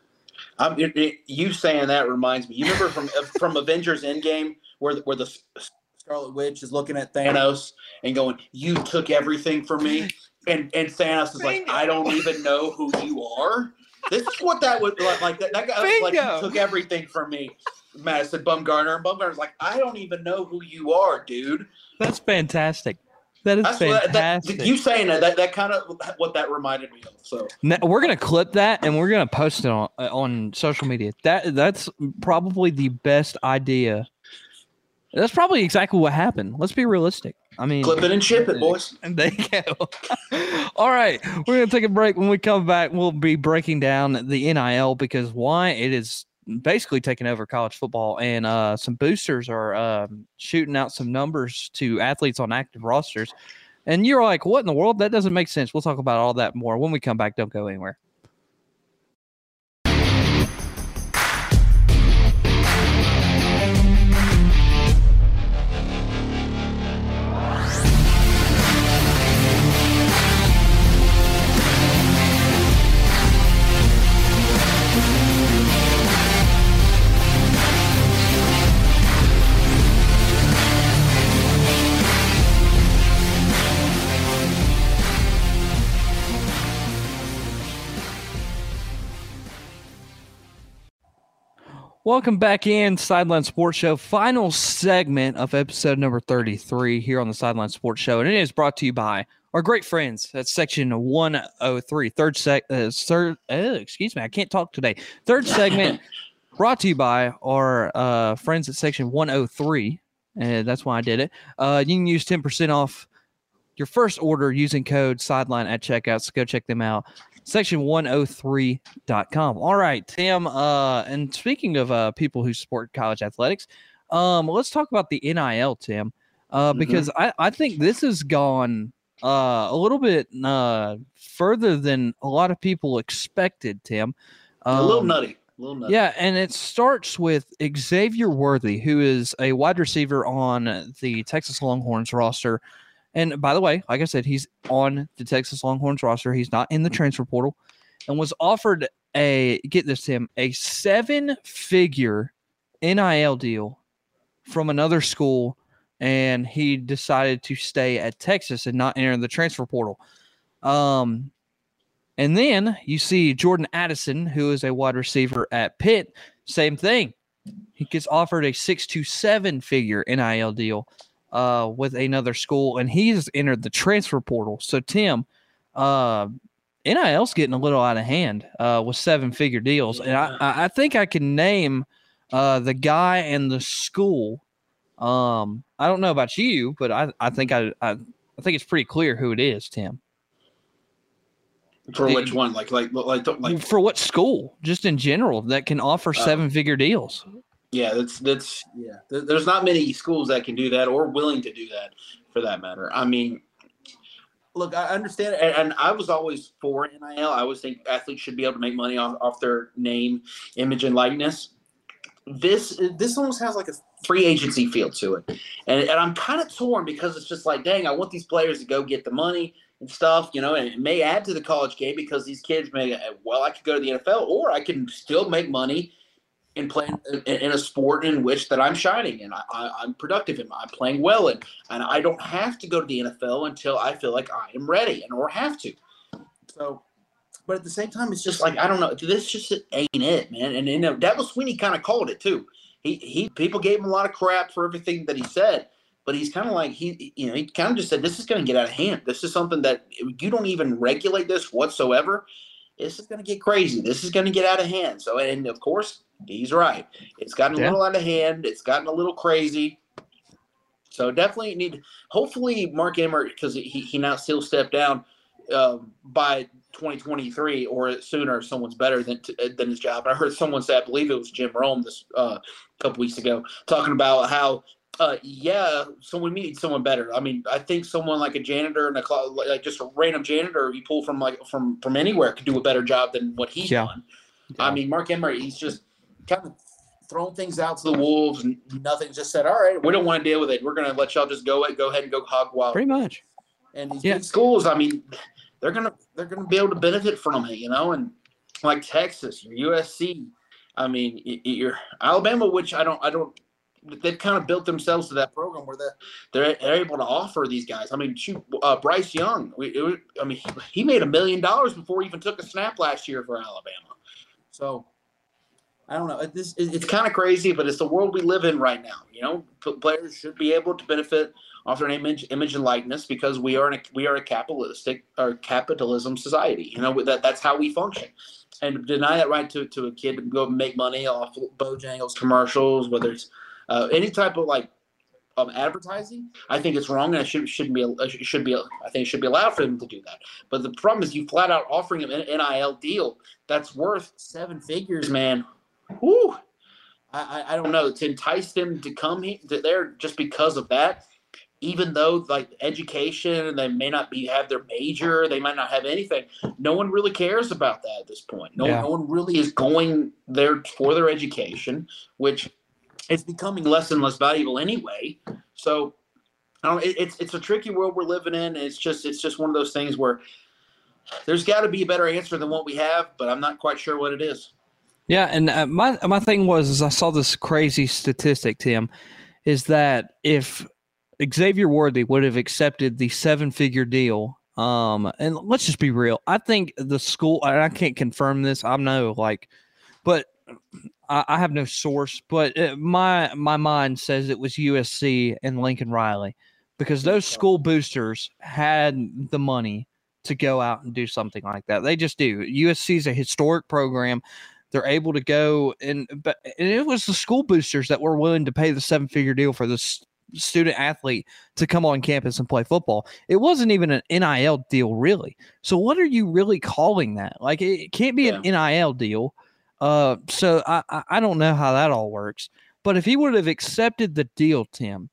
I'm, it, it- you saying that reminds me. You remember from uh, from Avengers Endgame where the, where the Scarlet Witch is looking at Thanos and going, "You took everything from me," and and Thanos is like, "I don't even know who you are." This is what that would like. like that, that guy was like, "You took everything from me." Madison Bumgarner and Bumgarner's like, "I don't even know who you are, dude." That's fantastic. That is That's what, that, fantastic. you saying that, that that kind of what that reminded me of. So Now, we're gonna clip that and we're gonna post it on uh, on social media. That that's probably the best idea. That's probably exactly what happened. Let's be realistic. I mean, clip it and ship it, boys. And *laughs* there you go. *laughs* All right. We're going to take a break. When we come back, we'll be breaking down the NIL because why it is basically taking over college football and uh, some boosters are um, shooting out some numbers to athletes on active rosters. And you're like, what in the world? That doesn't make sense. We'll talk about all that more when we come back. Don't go anywhere. Welcome back in Sideline Sports Show, final segment of episode number 33 here on the Sideline Sports Show. And it is brought to you by our great friends at section 103, third sec, uh, third, uh, excuse me, I can't talk today. Third segment *laughs* brought to you by our uh, friends at section 103. And that's why I did it. Uh, you can use 10% off your first order using code sideline at checkout. So go check them out section103.com. All right, Tim. Uh, and speaking of uh, people who support college athletics, um, let's talk about the NIL, Tim, uh, mm-hmm. because I, I think this has gone uh, a little bit uh, further than a lot of people expected, Tim. Um, a little nutty. A little nutty. Yeah, and it starts with Xavier Worthy, who is a wide receiver on the Texas Longhorns roster. And by the way, like I said, he's on the Texas Longhorns roster. He's not in the transfer portal and was offered a get this Tim a seven figure NIL deal from another school and he decided to stay at Texas and not enter the transfer portal. Um and then you see Jordan Addison, who is a wide receiver at Pitt, same thing. He gets offered a six to seven figure NIL deal uh, with another school, and he's entered the transfer portal. So Tim, uh, NIL's getting a little out of hand uh, with seven figure deals, and I, I think I can name uh, the guy and the school. Um, I don't know about you, but I, I think I, I, I think it's pretty clear who it is, Tim. For which one? Like, like, like, like, for what school? Just in general that can offer uh, seven figure deals. Yeah, that's that's yeah. There's not many schools that can do that or willing to do that, for that matter. I mean, look, I understand, and, and I was always for NIL. I always think athletes should be able to make money off, off their name, image, and likeness. This this almost has like a free agency feel to it, and and I'm kind of torn because it's just like, dang, I want these players to go get the money and stuff, you know, and it may add to the college game because these kids may, well, I could go to the NFL or I can still make money in playing in a sport in which that I'm shining and I, am productive and I'm playing well and and I don't have to go to the NFL until I feel like I am ready and or have to. So, but at the same time, it's just like I don't know. This just ain't it, man. And you know, Dabo Swinney kind of called it too. He he people gave him a lot of crap for everything that he said, but he's kind of like he you know he kind of just said this is going to get out of hand. This is something that you don't even regulate this whatsoever. This is going to get crazy. This is going to get out of hand. So, and of course, He's right. It's gotten a yeah. little out of hand. It's gotten a little crazy. So definitely need. Hopefully, Mark Emmert because he he now still step down uh, by 2023 or sooner. Someone's better than than his job. And I heard someone say, I believe it was Jim Rome this uh, couple weeks ago, talking about how uh, yeah, someone needs someone better. I mean, I think someone like a janitor and a like just a random janitor you pull from like from from anywhere could do a better job than what he's yeah. done. Yeah. I mean, Mark Emmert, he's just kind of thrown things out to the wolves and nothing. Just said, all right, we don't want to deal with it. We're going to let y'all just go go ahead and go hog wild. Pretty much. And these yeah. big schools, I mean, they're gonna they're gonna be able to benefit from it, you know, and like Texas, your USC. I mean, your Alabama, which I don't I don't they've kind of built themselves to that program where they're, they're, able to offer these guys. I mean, shoot, uh, Bryce Young, we, it, I mean, he made a million dollars before he even took a snap last year for Alabama. So I don't know. This it's kind of crazy, but it's the world we live in right now. You know, players should be able to benefit off their image, image and likeness because we are a, we are a capitalistic or capitalism society. You know that that's how we function. And deny that right to, to a kid to go make money off Bojangles commercials, whether it's uh, any type of like um, advertising, I think it's wrong, and it should shouldn't be it should be I think it should be allowed for them to do that. But the problem is, you flat out offering them an NIL deal that's worth seven figures, man whew, I, I don't know to entice them to come here to there just because of that. Even though like education, they may not be have their major, they might not have anything. No one really cares about that at this point. No, yeah. no one really is going there for their education, which is becoming less and less valuable anyway. So I don't. It, it's it's a tricky world we're living in. It's just it's just one of those things where there's got to be a better answer than what we have, but I'm not quite sure what it is. Yeah, and uh, my my thing was is I saw this crazy statistic, Tim, is that if Xavier Worthy would have accepted the seven figure deal, um, and let's just be real, I think the school, I can't confirm this, I know, like, but I, I have no source, but it, my my mind says it was USC and Lincoln Riley because those school boosters had the money to go out and do something like that. They just do. USC is a historic program. They're able to go and but and it was the school boosters that were willing to pay the seven figure deal for this student athlete to come on campus and play football. It wasn't even an NIL deal, really. So what are you really calling that? Like it can't be yeah. an NIL deal. Uh, so I I don't know how that all works. But if he would have accepted the deal, Tim,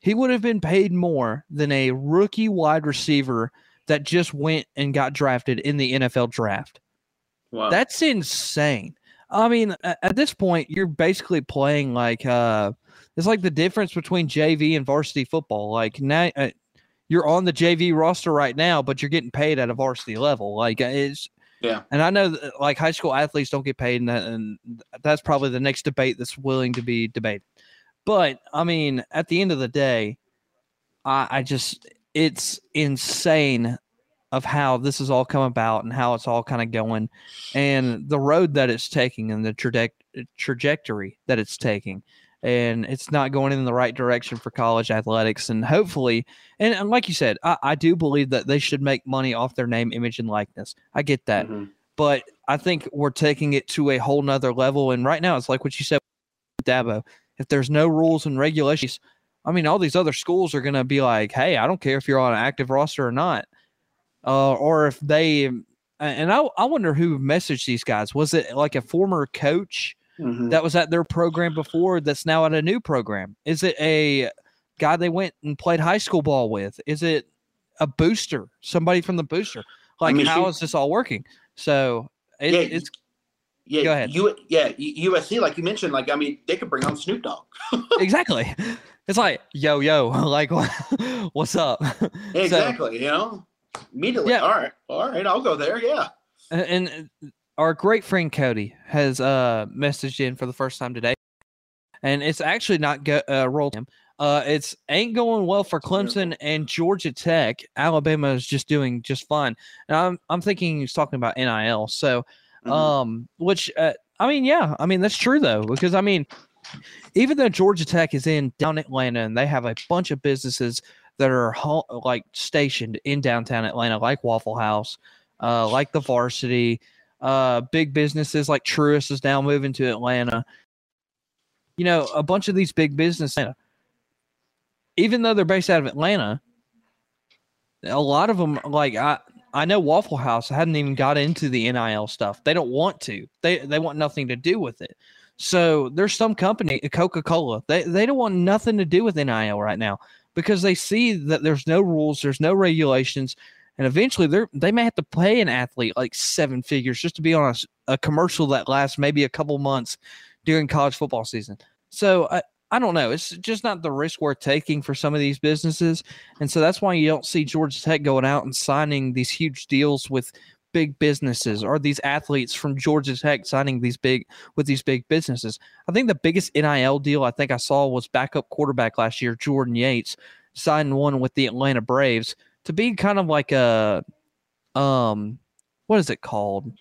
he would have been paid more than a rookie wide receiver that just went and got drafted in the NFL draft. Wow. That's insane. I mean, at this point, you're basically playing like uh, it's like the difference between JV and varsity football. Like now, uh, you're on the JV roster right now, but you're getting paid at a varsity level. Like uh, it's yeah. And I know that, like high school athletes don't get paid, and, that, and that's probably the next debate that's willing to be debated. But I mean, at the end of the day, I, I just it's insane of how this has all come about and how it's all kind of going and the road that it's taking and the traje- trajectory that it's taking and it's not going in the right direction for college athletics. And hopefully and, and like you said I, I, do believe that they should make money off their name image and likeness. I get that. Mm-hmm. but i think we're taking it to a whole nother level. And right now it's like what you said dabo. If there's no rules and regulations i mean all these other schools are going to be like hey i don't care if you're on an active roster or not. Uh, or if they and I, I wonder who messaged these guys. Was it like a former coach mm-hmm. that was at their program before that's now at a new program? Is it a guy they went and played high school ball with? Is it a booster, somebody from the booster? Like, I mean, how she, is this all working? So it, yeah, it's yeah, go ahead. You, yeah, USC, like you mentioned, like I mean, they could bring on Snoop Dogg. *laughs* exactly. It's like yo yo, *laughs* like what's up? *laughs* Exactly. So, you know, Immediately. Yeah. All right. All right. I'll go there. Yeah. And our great friend Cody has uh messaged in for the first time today, and it's actually not go, uh, rolled him. Uh, it's ain't going well for Clemson and Georgia Tech. Alabama is just doing just fine. And I'm I'm thinking he's talking about NIL. So, mm-hmm. um, which uh, I mean, yeah, I mean that's true though because I mean, even though Georgia Tech is in down Atlanta and they have a bunch of businesses that are like stationed in downtown Atlanta, like Waffle House, uh, like the Varsity, uh, big businesses like Truist is now moving to Atlanta. You know, a bunch of these big businesses, even though they're based out of Atlanta, a lot of them, like I, I know Waffle House hadn't even got into the NIL stuff. They don't want to. They they want nothing to do with it. So there's some company, Coca Cola, they they don't want nothing to do with NIL right now because they see that there's no rules, there's no regulations, and eventually they they may have to pay an athlete like seven figures just to be on a, a commercial that lasts maybe a couple months during college football season. So I, I don't know. It's just not the risk worth taking for some of these businesses, and so that's why you don't see Georgia Tech going out and signing these huge deals with big businesses or these athletes from Georgia Tech signing these big with these big businesses. I think the biggest NIL deal I think I saw was backup quarterback last year, Jordan Yates, signed one with the Atlanta Braves to be kind of like a um what is it called?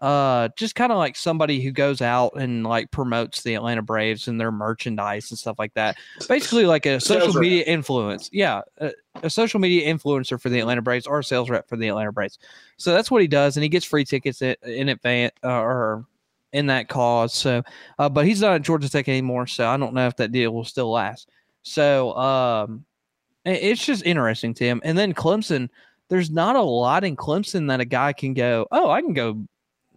uh just kind of like somebody who goes out and like promotes the Atlanta Braves and their merchandise and stuff like that. Basically like a social media influence. Yeah, a, a, social media influencer for the Atlanta Braves or a sales rep for the Atlanta Braves. So that's what he does and he gets free tickets in, in advance uh, or in that cause. So uh, but he's not at Georgia Tech anymore, so I don't know if that deal will still last. So um it's just interesting, Tim. And then Clemson there's not a lot in Clemson that a guy can go, oh, I can go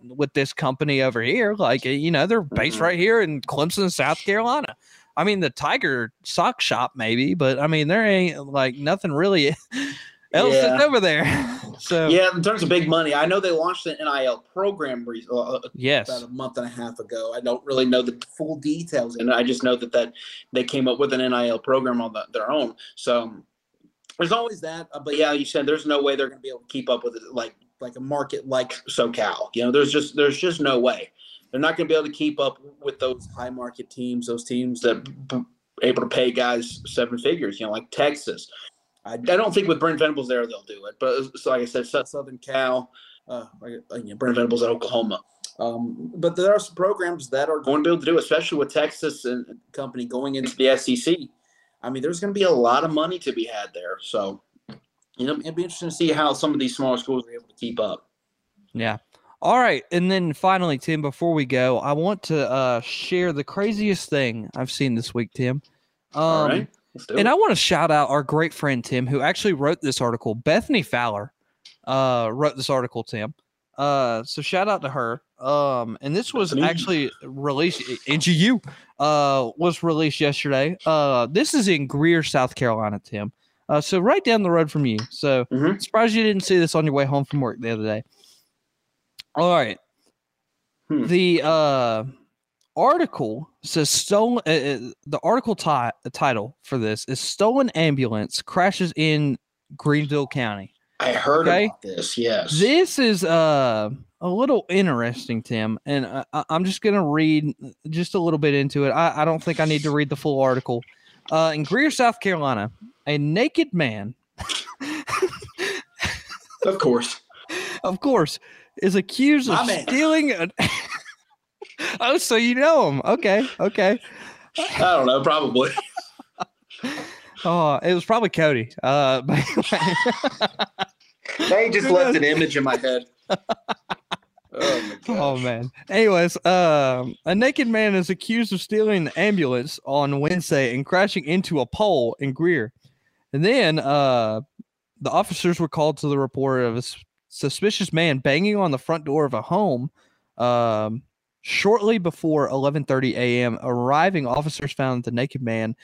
with this company over here. Like, you know, they're based mm-hmm. right here in Clemson, South Carolina. I mean, the Tiger sock shop, maybe, but I mean, there ain't like nothing really *laughs* else yeah. over there. *laughs* so, yeah, in terms of big money, I know they launched an NIL program uh, uh, yes. about a month and a half ago. I don't really know the full details, and I just know that that they came up with an NIL program on the, their own. So, there's always that, uh, but yeah, you said there's no way they're going to be able to keep up with it like like a market like SoCal. You know, there's just there's just no way they're not going to be able to keep up with those high market teams, those teams that b- able to pay guys seven figures. You know, like Texas. I, I don't think with Brent Venables there they'll do it, but so like I said, Southern Cal, uh, you know, Brent Venables at Oklahoma. Um, but there are some programs that are going to be able to do, especially with Texas and company going into the SEC. I mean, there's going to be a lot of money to be had there. So, you know, it'd be interesting to see how some of these smaller schools are able to keep up. Yeah. All right. And then finally, Tim, before we go, I want to uh, share the craziest thing I've seen this week, Tim. Um, All right. And. I want to shout out our great friend, Tim, who actually wrote this article. Bethany Fowler uh, wrote this article, Tim. Uh, so shout out to her. Um, and this was actually released. NGU uh was released yesterday. Uh, this is in Greer, South Carolina, Tim. Uh, so right down the road from you. So mm-hmm. surprised you didn't see this on your way home from work the other day. All right. Hmm. The uh article says stolen. Uh, uh the article t- title for this is "Stolen Ambulance Crashes in Greenville County." I heard okay? about this. Yes. This is uh a little interesting, Tim, and I, am just gonna read just a little bit into it. I, I don't think I need to read the full article. Uh, in Greer, South Carolina, a naked man. of course. *laughs* Of course, is accused My of man. stealing. A, oh, so you know him? Okay, okay. I don't know, probably. *laughs* oh, it was probably Cody. Uh, *laughs* they just left an image in my head. *laughs* Oh, oh, man. Anyways, um, a naked man is accused of stealing an ambulance on Wednesday and crashing into a pole in Greer. And then uh, the officers were called to the report of a suspicious man banging on the front door of a home um, shortly before 11:30 a.m. Arriving officers found the naked man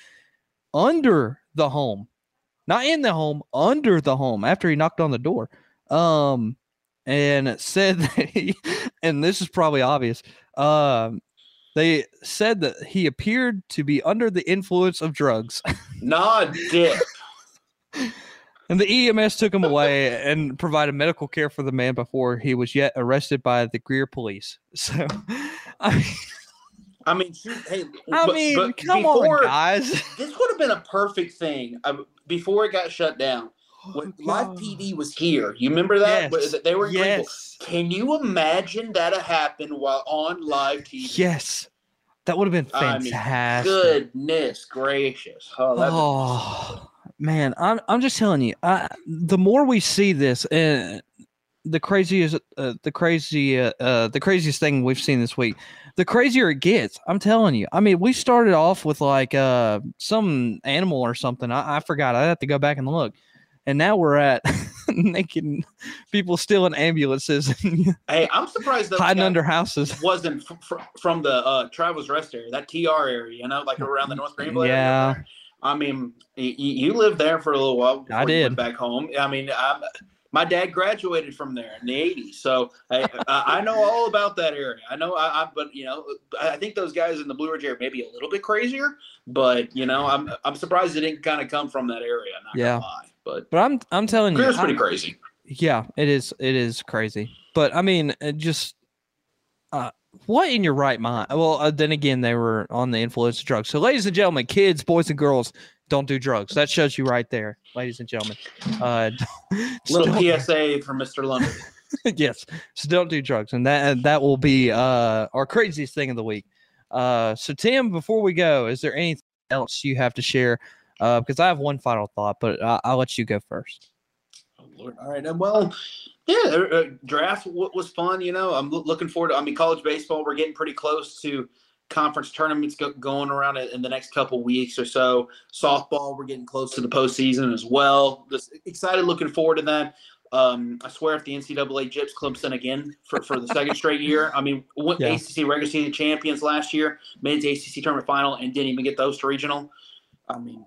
under the home, not in the home, under the home after he knocked on the door. Um, and said *laughs* that he, and this is probably obvious. Um, they said that he appeared to be under the influence of drugs. *laughs* Nah, dip. And the EMS took him away and provided medical care for the man before he was yet arrested by the Greer police. *laughs* So, *laughs* I mean, I mean, shoot, hey, I but, mean, but come before, on, guys. This would have been a perfect thing uh, before it got shut down. Oh, when Live PD was here, you remember that? Yes. They were yes. Can you imagine that happened while on live TV? Yes. That would have been fantastic. I mean, goodness gracious. Oh, oh man, I'm I'm just telling you. I, the more we see this, and uh, the craziest, uh, the crazy, uh, uh, the craziest thing we've seen this week, the crazier it gets. I'm telling you. I mean, we started off with like uh some animal or something. I, I forgot. I have to go back and look. And now we're at *laughs* naked people stealing ambulances. *laughs* hey, I'm surprised that hiding under houses wasn't f- from the uh, Travelers Rest area, that TR area, you know, like around the North Greenville yeah. area. I mean, you, you lived there for a little while. I did. back home. I mean, I'm, my dad graduated from there in the 80s. So I, I know all about that area. I know, I, I, but you know, I think those guys in the Blue Ridge area maybe a little bit crazier, but you know, I'm, I'm surprised it didn't kind of come from that area. yeah. But, but I'm, I'm telling you, it's pretty crazy. Yeah, it is. It is crazy. But I mean, just, uh, what in your right mind? Well, uh, then again, they were on the influence of drugs. So, ladies and gentlemen, kids, boys and girls, don't do drugs. That shows you right there, ladies and gentlemen. Uh, *laughs* Little PSA for Mr. London. *laughs* yes, so don't do drugs, and that that will be uh, our craziest thing of the week. Uh, so, Tim, before we go, is there anything else you have to share? Uh, because I have one final thought, but I- I'll let you go first. Oh, Lord. All right. Well, yeah, uh, uh draft was fun. You know, I'm looking forward to. I mean, college baseball. We're getting pretty close to conference tournaments go, going around in the next couple weeks or so. Softball, we're getting close to the postseason as well. Just excited, looking forward to that. Um, I swear, if the NCAA gyps Clemson again for, for the second straight year, I mean, went yeah. ACC regular season champions last year, made it to ACC tournament final, and didn't even get those to regional. I mean,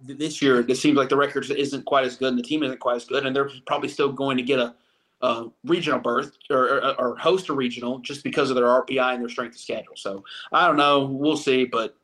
this year it seems like the record isn't quite as good, and the team isn't quite as good, and they're probably still going to get a uh, regional berth or, or, or, host a regional just because of their RPI and their strength of schedule. So I don't know. We'll see, but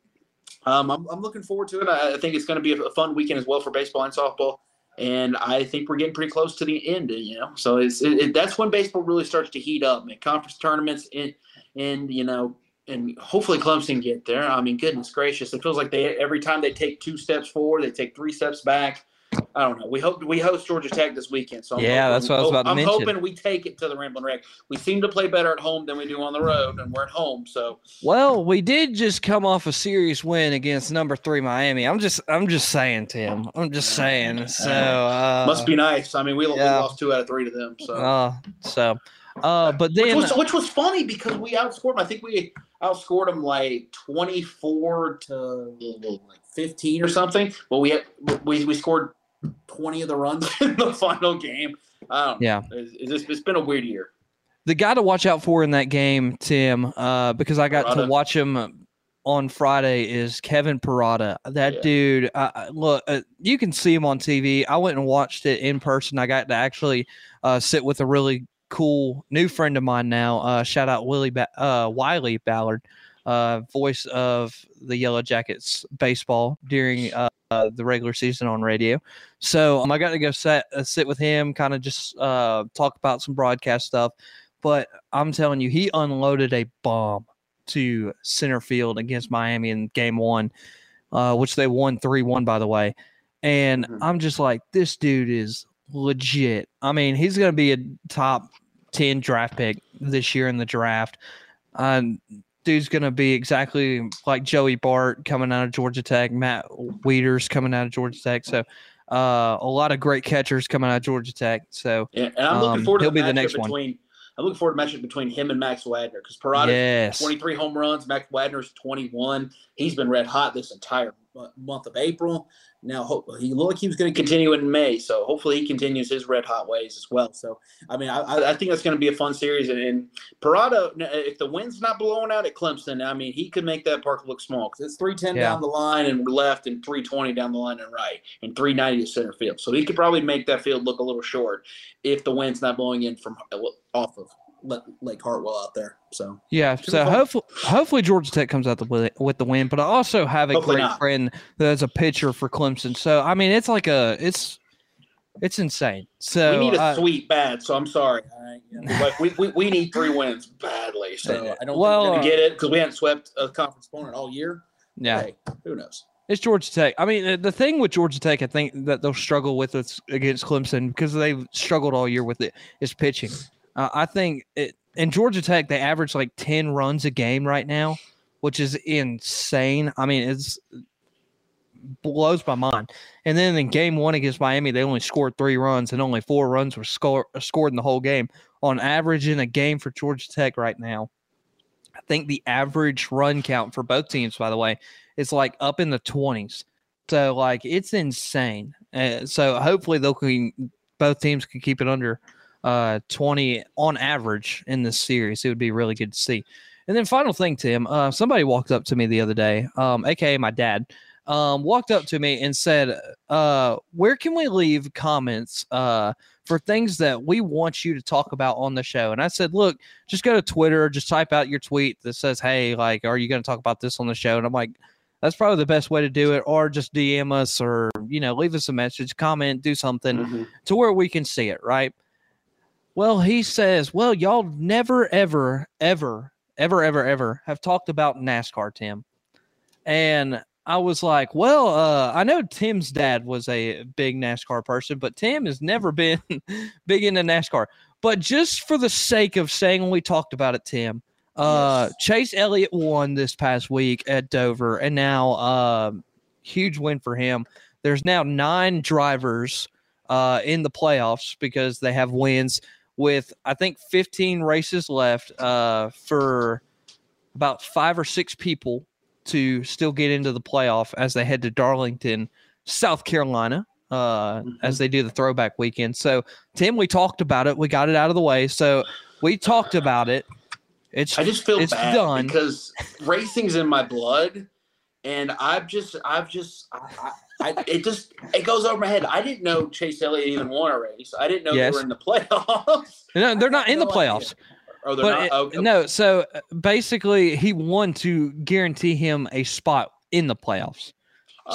um, I'm, I'm looking forward to it. I, I think it's going to be a fun weekend as well for baseball and softball. And I think we're getting pretty close to the end, you know. So it's it, it, that's when baseball really starts to heat up. Man, conference tournaments and and you know and hopefully Clemson get there. I mean, goodness gracious, it feels like they every time they take two steps forward, they take three steps back. I don't know. We hope we host Georgia Tech this weekend. So I'm yeah, hoping, that's what I was about to I'm mention. hoping we take it to the Ramblin' Wreck. We seem to play better at home than we do on the road, and we're at home. So Well, we did just come off a serious win against number three Miami. I'm just, I'm just saying, Tim. I'm just saying. So uh, must be nice. I mean, we, we lost two out of three to them. So Uh, so, uh, but which then was, which was funny because we outscored them. I think we outscored them like twenty four to like fifteen or something. But we had, we we scored twenty of the runs *laughs* in the final game. Yeah. It's, it's, it's been a weird year. the guy to watch out for in that game, Tim, uh, because I got to watch him on Friday, is Kevin Parada. That Yeah. dude, uh, uh, look, uh, you can see him on TV. I went and watched it in person. I got to actually uh, sit with a really cool new friend of mine now. Uh, shout out Willie ba- uh, Wiley Ballard, uh, voice of the Yellow Jackets baseball during uh, uh, the regular season on radio. So um, I got to go sit uh, sit with him, kind of just uh, talk about some broadcast stuff. But I'm telling you, he unloaded a bomb to center field against Miami in Game One, uh, which they won three one, by the way. And Mhm. I'm just like, this dude is legit. I mean, he's going to be a top ten draft pick this year in the draft. Um, dude's going to be exactly like Joey Bart coming out of Georgia Tech, Matt Wieters coming out of Georgia Tech. So uh, a lot of great catchers coming out of Georgia Tech. So Yeah, and I'm looking Um, forward to he'll the be the matchup next one. between. I'm looking forward to matchup between him and Max Wagner because Parada yes, 23 home runs. Max Wagner's 21. He's been red hot this entire month of April. Now, hope, he looked like he was going to continue in May, so hopefully he continues his red hot ways as well. So, I mean, I, I- think that's going to be a fun series. And, and Parada, uh, if the wind's not blowing out at Clemson, I mean, he could make that park look small because it's 310 Yeah. down the line and left, and 320 down the line and right, and 390 to center field. So he could probably make that field look a little short if the wind's not blowing in from uh, off of Le- Lake Hartwell out there. So. Yeah, so hopefully, hopefully Georgia Tech comes out the with, the win. But I also have a Hopefully great not. friend that's a pitcher for Clemson. So I mean, it's like a it's it's insane. So we need a uh, sweep bad, so I'm sorry. Yeah, like we, we, we need three wins badly. *laughs* So I don't Well, think we're uh, gonna get it because we haven't swept a conference opponent all year. yeah, Hey, who knows? it's Georgia Tech. I mean, uh, the thing with Georgia Tech, I think that they'll struggle with is against Clemson because they've struggled all year with it is pitching. Uh, I think it, in Georgia Tech they average like ten runs a game right now, which is insane. I mean, it's blows my mind. And then in game one against Miami, they only scored three runs, and only four runs were score, scored in the whole game. On average, in a game for Georgia Tech right now, I think the average run count for both teams, by the way, is like up in the twenties. So like it's insane. Uh, so hopefully they'll can both teams can keep it under uh 20 on average in this series. It would be really good to see. And then final thing, Tim, uh, somebody walked up to me the other day, um, aka my dad, um, walked up to me and said, uh, "Where can we leave comments uh, for things that we want you to talk about on the show?" And I said, "Look, just go to Twitter, just type out your tweet that says, "Hey, like, are you going to talk about this on the show?" And I'm like, "That's probably the best way to do it, or just DM us, or you know, leave us a message, comment, do something." to where we can see it, right? Well, he says, well, y'all never, ever, ever, ever, ever, ever have talked about NASCAR, Tim. And I was like, well, uh, I know Tim's dad was a big NASCAR person, but Tim has never *laughs* been big into NASCAR. But just for the sake of saying we talked about it, Tim, uh, Yes. Chase Elliott won this past week at Dover, and now um huge win for him. There's now nine drivers uh, in the playoffs because they have wins with I think 15 races left uh, for about five or six people to still get into the playoff as they head to Darlington, South Carolina, uh, as they do the throwback weekend. So, Tim, we talked about it. We got it out of the way. So, we talked about it. It's I just feel it's bad done. because racing's in my blood, and I've just, I've just, I, I, it just, it goes over my head. I didn't know Chase Elliott even won a race. I didn't know Yes. they were in the playoffs. *laughs* no, they're not in had the no idea. playoffs. Oh, they're but not. okay. no, so uh, basically, he won to guarantee him a spot in the playoffs.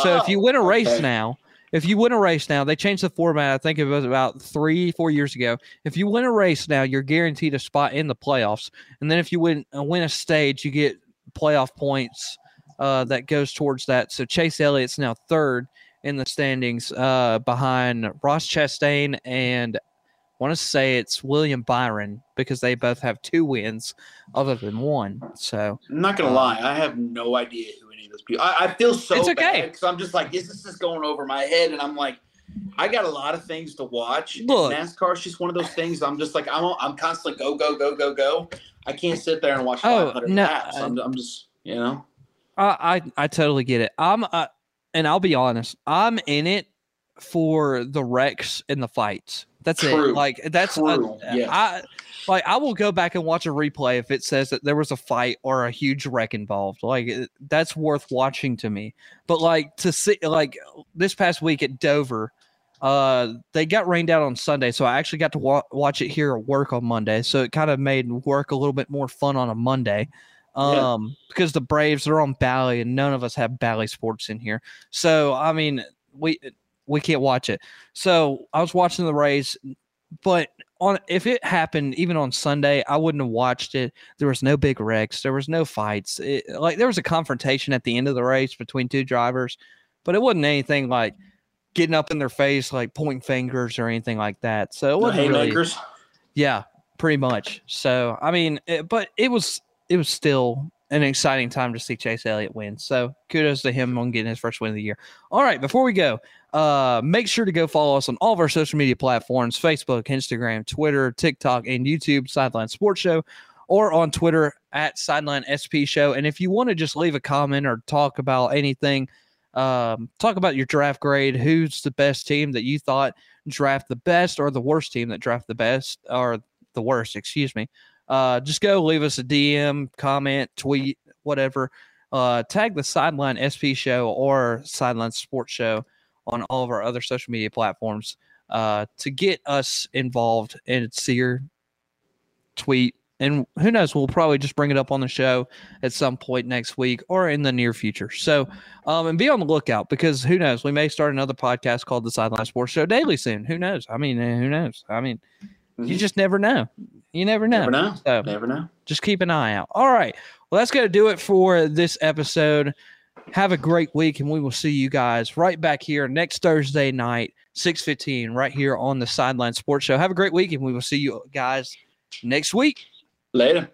So if you Oh, win a race okay. now, if you win a race now, they changed the format. I think it was about three, four years ago. If you win a race now, you're guaranteed a spot in the playoffs. And then if you win uh, win a stage, you get playoff points uh, that goes towards that. So Chase Elliott's now third in the standings, uh, behind Ross Chastain and I want to say it's William Byron because they both have two wins other than one. So I'm not gonna Um, lie, I have no idea who any of those people. I, I feel so It's okay. bad because I'm just like, this, this is going over my head, and I'm like, I got a lot of things to watch. Look. NASCAR is just one of those things. I'm just like, I'm, I'm constantly go, go, go, go, go. I can't sit there and watch Oh, 500 no, laps. I'm, I'm just, you know, I I, I totally get it. I'm uh, and I'll be honest, I'm in it for the wrecks and the fights. That's it. Like that's True. Yes. I like I will go back and watch a replay if it says that there was a fight or a huge wreck involved. Like that's worth watching to me. But like to see like this past week at Dover, uh they got rained out on Sunday, so I actually got to wa- watch it here at work on Monday. So it kind of made work a little bit more fun on a Monday. Yeah. Um because the Braves are on Bally and none of us have Bally sports in here. So I mean we we can't watch it. So I was watching the race, but on if it happened even on Sunday, I wouldn't have watched it. There was no big wrecks, there was no fights. It, like there was a confrontation at the end of the race between two drivers, but it wasn't anything like getting up in their face, like pointing fingers or anything like that. So it wasn't really, yeah, pretty much. So I mean, it, but it was it was still an exciting time to see Chase Elliott win. So kudos to him on getting his first win of the year. All right, before we go, uh, make sure to go follow us on all of our social media platforms: Facebook, Instagram, Twitter, TikTok, and YouTube. Sideline Sports Show, or on Twitter at Sideline SP Show. And if you want to just leave a comment or talk about anything, um, talk about your draft grade. Who's the best team that you thought draft the best, or the worst team that draft the best, or the worst? Excuse me. Uh, just go leave us a DM, comment, tweet, whatever. Uh, tag the Sideline SP Show or Sideline Sports Show on all of our other social media platforms uh, to get us involved and see your tweet. And who knows, we'll probably just bring it up on the show at some point next week or in the near future. So, um, and be on the lookout because who knows, we may start another podcast called the Sideline Sports Show Daily soon. Who knows? I mean, eh, who knows? I mean, you Mhm. just never know. You never know. Never know. So, Never know. just keep an eye out. All right. Well, that's going to do it for this episode. Have a great week, and we will see you guys right back here next Thursday night, 6.15, right here on the Sideline Sports Show. Have a great week, and we will see you guys next week. Later.